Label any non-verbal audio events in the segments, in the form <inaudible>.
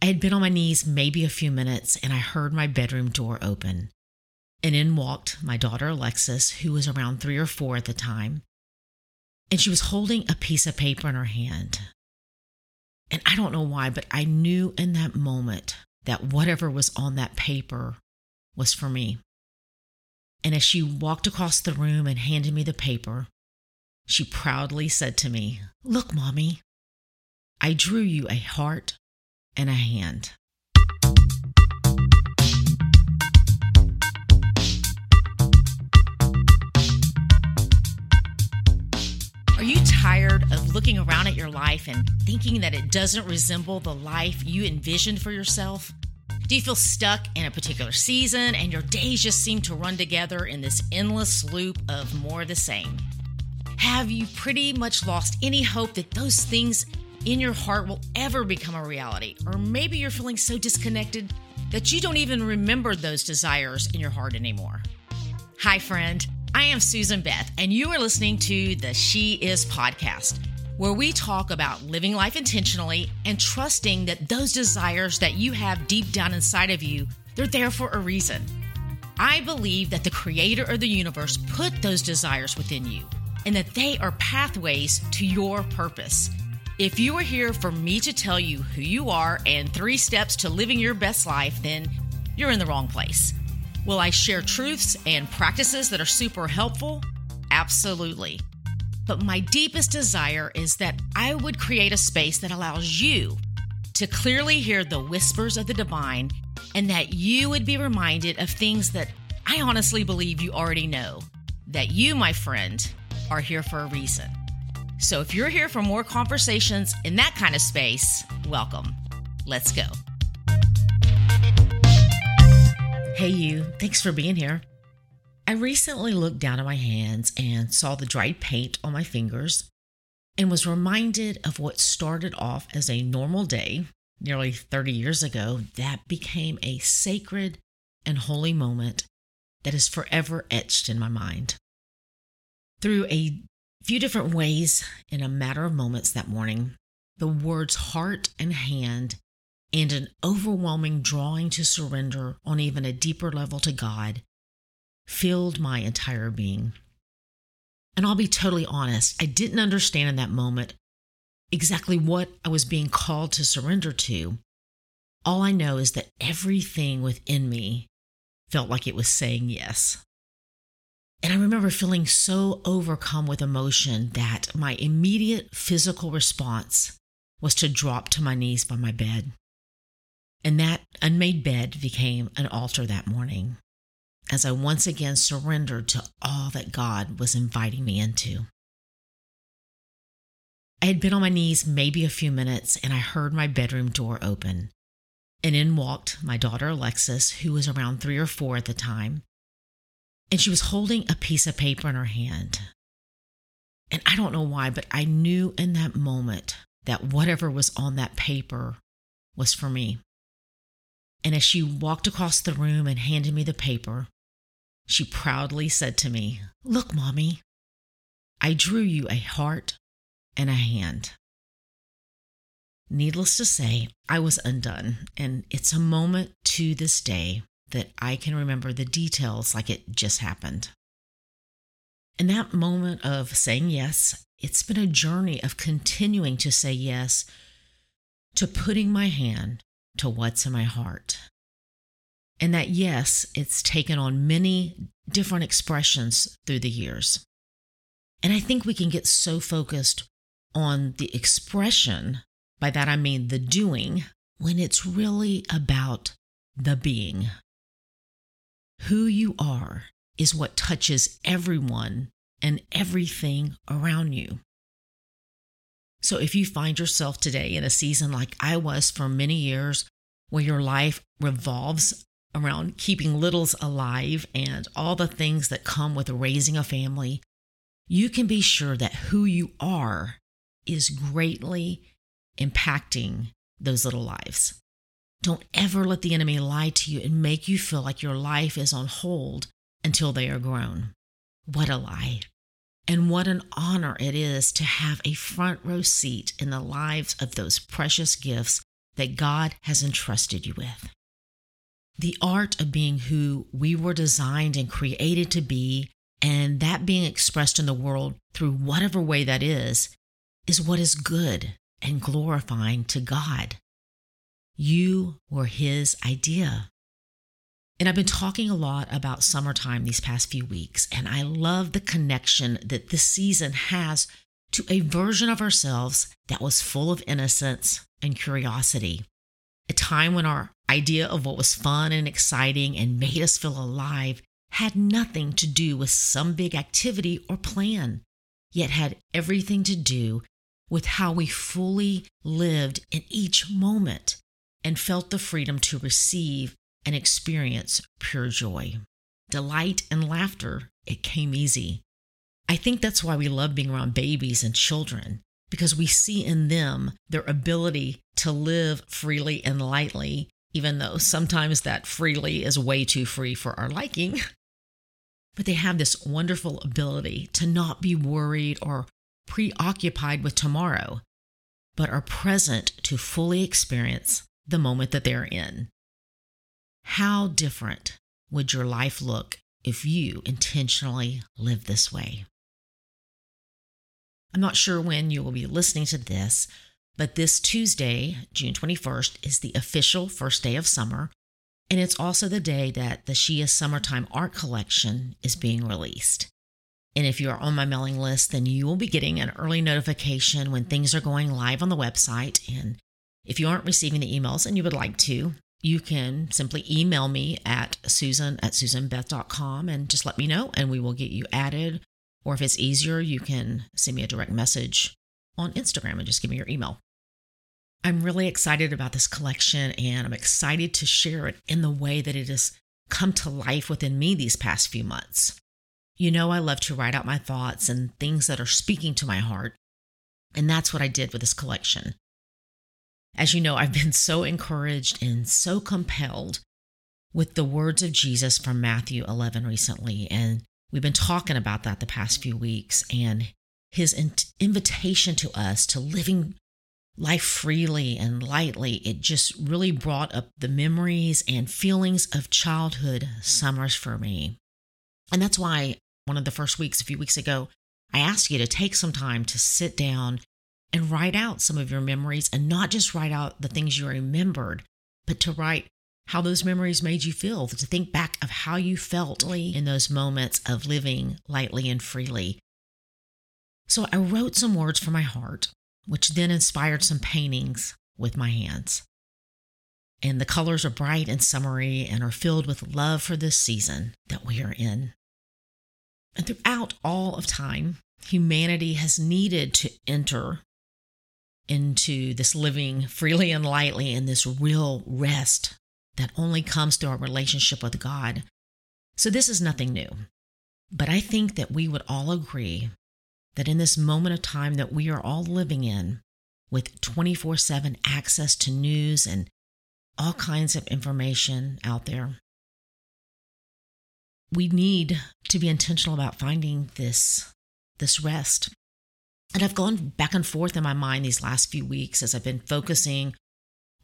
I had been on my knees maybe a few minutes and I heard my bedroom door open. And in walked my daughter Alexis, who was around three or four at the time. And she was holding a piece of paper in her hand. And I don't know why, but I knew in that moment that whatever was on that paper was for me. And as she walked across the room and handed me the paper, she proudly said to me, Look, Mommy, I drew you a heart and a hand. Are you tired of looking around at your life and thinking that it doesn't resemble the life you envisioned for yourself? Do you feel stuck in a particular season and your days just seem to run together in this endless loop of more the same? Have you pretty much lost any hope that those things in your heart will ever become a reality? Or maybe you're feeling so disconnected that you don't even remember those desires in your heart anymore. Hi, friend. I am Susan Beth, and you are listening to the She Is podcast, where we talk about living life intentionally and trusting that those desires that you have deep down inside of you, they're there for a reason. I believe that the creator of the universe put those desires within you and that they are pathways to your purpose. If you are here for me to tell you who you are and three steps to living your best life, then you're in the wrong place. Will I share truths and practices that are super helpful? Absolutely. But my deepest desire is that I would create a space that allows you to clearly hear the whispers of the divine and that you would be reminded of things that I honestly believe you already know. That you, my friend, are here for a reason. So if you're here for more conversations in that kind of space, welcome. Let's go. Hey, you. Thanks for being here. I recently looked down at my hands and saw the dried paint on my fingers and was reminded of what started off as a normal day nearly 30 years ago that became a sacred and holy moment that is forever etched in my mind. Through a few different ways in a matter of moments that morning, the words heart and hand and an overwhelming drawing to surrender on even a deeper level to God filled my entire being. And I'll be totally honest, I didn't understand in that moment exactly what I was being called to surrender to. All I know is that everything within me felt like it was saying yes. And I remember feeling so overcome with emotion that my immediate physical response was to drop to my knees by my bed. And that unmade bed became an altar that morning as I once again surrendered to all that God was inviting me into. I had been on my knees maybe a few minutes and I heard my bedroom door open. And in walked my daughter Alexis, who was around three or four at the time and she was holding a piece of paper in her hand. And I don't know why, but I knew in that moment that whatever was on that paper was for me. And as she walked across the room and handed me the paper, she proudly said to me, Look, Mommy, I drew you a heart and a hand. Needless to say, I was undone, and it's a moment to this day that I can remember the details like it just happened. In that moment of saying yes, it's been a journey of continuing to say yes to putting my hand to what's in my heart. And that yes, it's taken on many different expressions through the years. And I think we can get so focused on the expression, by that I mean the doing, when it's really about the being. Who you are is what touches everyone and everything around you. So if you find yourself today in a season like I was for many years, where your life revolves around keeping littles alive and all the things that come with raising a family, you can be sure that who you are is greatly impacting those little lives. Don't ever let the enemy lie to you and make you feel like your life is on hold until they are grown. What a lie. And what an honor it is to have a front row seat in the lives of those precious gifts that God has entrusted you with. The art of being who we were designed and created to be, and that being expressed in the world through whatever way that is, is what is good and glorifying to God. You were His idea. And I've been talking a lot about summertime these past few weeks, and I love the connection that this season has to a version of ourselves that was full of innocence and curiosity. A time when our idea of what was fun and exciting and made us feel alive had nothing to do with some big activity or plan, yet had everything to do with how we fully lived in each moment and felt the freedom to receive and experience pure joy. Delight and laughter, it came easy. I think that's why we love being around babies and children, because we see in them their ability to live freely and lightly, even though sometimes that freely is way too free for our liking. <laughs> But they have this wonderful ability to not be worried or preoccupied with tomorrow, but are present to fully experience the moment that they're in. How different would your life look if you intentionally live this way? I'm not sure when you will be listening to this, but this Tuesday, June 21st, is the official first day of summer, and it's also the day that the She Is Summertime Art Collection is being released. And if you are on my mailing list, then you will be getting an early notification when things are going live on the website. And if you aren't receiving the emails and you would like to, you can simply email me at susan at susanbeth.com and just let me know and we will get you added. Or if it's easier, you can send me a direct message on Instagram and just give me your email. I'm really excited about this collection and I'm excited to share it in the way that it has come to life within me these past few months. You know, I love to write out my thoughts and things that are speaking to my heart. And that's what I did with this collection. As you know, I've been so encouraged and so compelled with the words of Jesus from Matthew 11 recently. And we've been talking about that the past few weeks and his invitation to us to living life freely and lightly. It just really brought up the memories and feelings of childhood summers for me. And that's why one of the first weeks, a few weeks ago, I asked you to take some time to sit down and write out some of your memories and not just write out the things you remembered, but to write how those memories made you feel, to think back of how you felt in those moments of living lightly and freely. So I wrote some words from my heart, which then inspired some paintings with my hands. And the colors are bright and summery and are filled with love for this season that we are in. And throughout all of time, humanity has needed to enter into this living freely and lightly and this real rest that only comes through our relationship with God. So, this is nothing new. But I think that we would all agree that in this moment of time that we are all living in, with 24 7 access to news and all kinds of information out there, we need to be intentional about finding this, this rest and I've gone back and forth in my mind these last few weeks as I've been focusing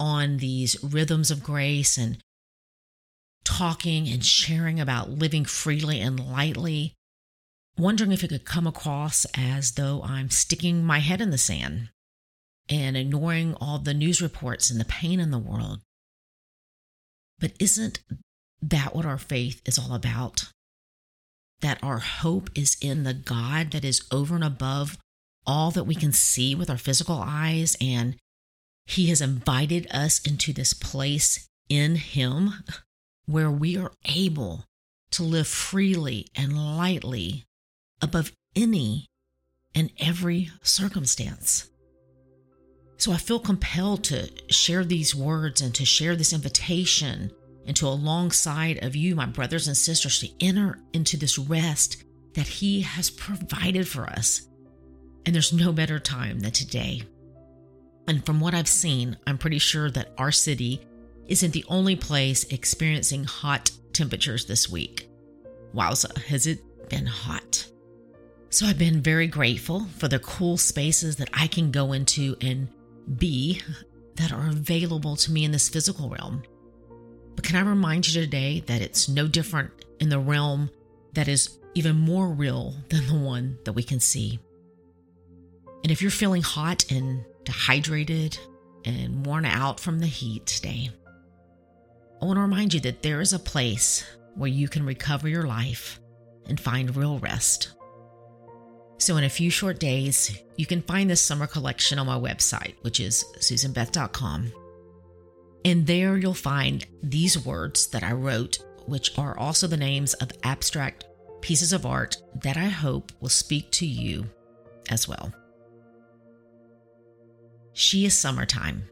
on these rhythms of grace and talking and sharing about living freely and lightly, wondering if it could come across as though I'm sticking my head in the sand and ignoring all the news reports and the pain in the world. But isn't that what our faith is all about? That our hope is in the God that is over and above all that we can see with our physical eyes. And He has invited us into this place in Him where we are able to live freely and lightly above any and every circumstance. So I feel compelled to share these words and to share this invitation and to alongside of you, my brothers and sisters, to enter into this rest that He has provided for us and there's no better time than today. And from what I've seen, I'm pretty sure that our city isn't the only place experiencing hot temperatures this week. Wowza, has it been hot? So I've been very grateful for the cool spaces that I can go into and be that are available to me in this physical realm. But can I remind you today that it's no different in the realm that is even more real than the one that we can see? And if you're feeling hot and dehydrated and worn out from the heat today, I want to remind you that there is a place where you can recover your life and find real rest. So, in a few short days, you can find this summer collection on my website, which is susanbeth.com. And there you'll find these words that I wrote, which are also the names of abstract pieces of art that I hope will speak to you as well. She is summertime,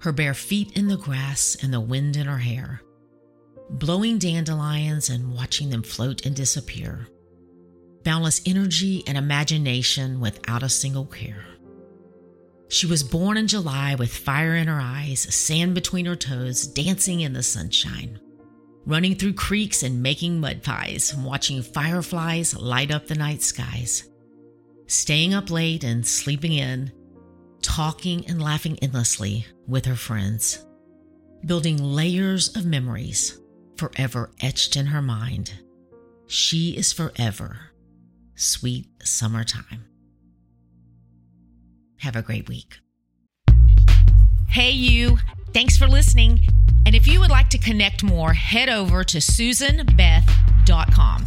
her bare feet in the grass and the wind in her hair, blowing dandelions and watching them float and disappear boundless energy and imagination without a single care. She was born in July with fire in her eyes, sand between her toes, dancing in the sunshine, running through creeks and making mud pies, watching fireflies light up the night skies, staying up late and sleeping in, talking and laughing endlessly with her friends, building layers of memories forever etched in her mind. She is forever sweet summertime. Have a great week. Hey, you. Thanks for listening. And if you would like to connect more, head over to susanbeth.com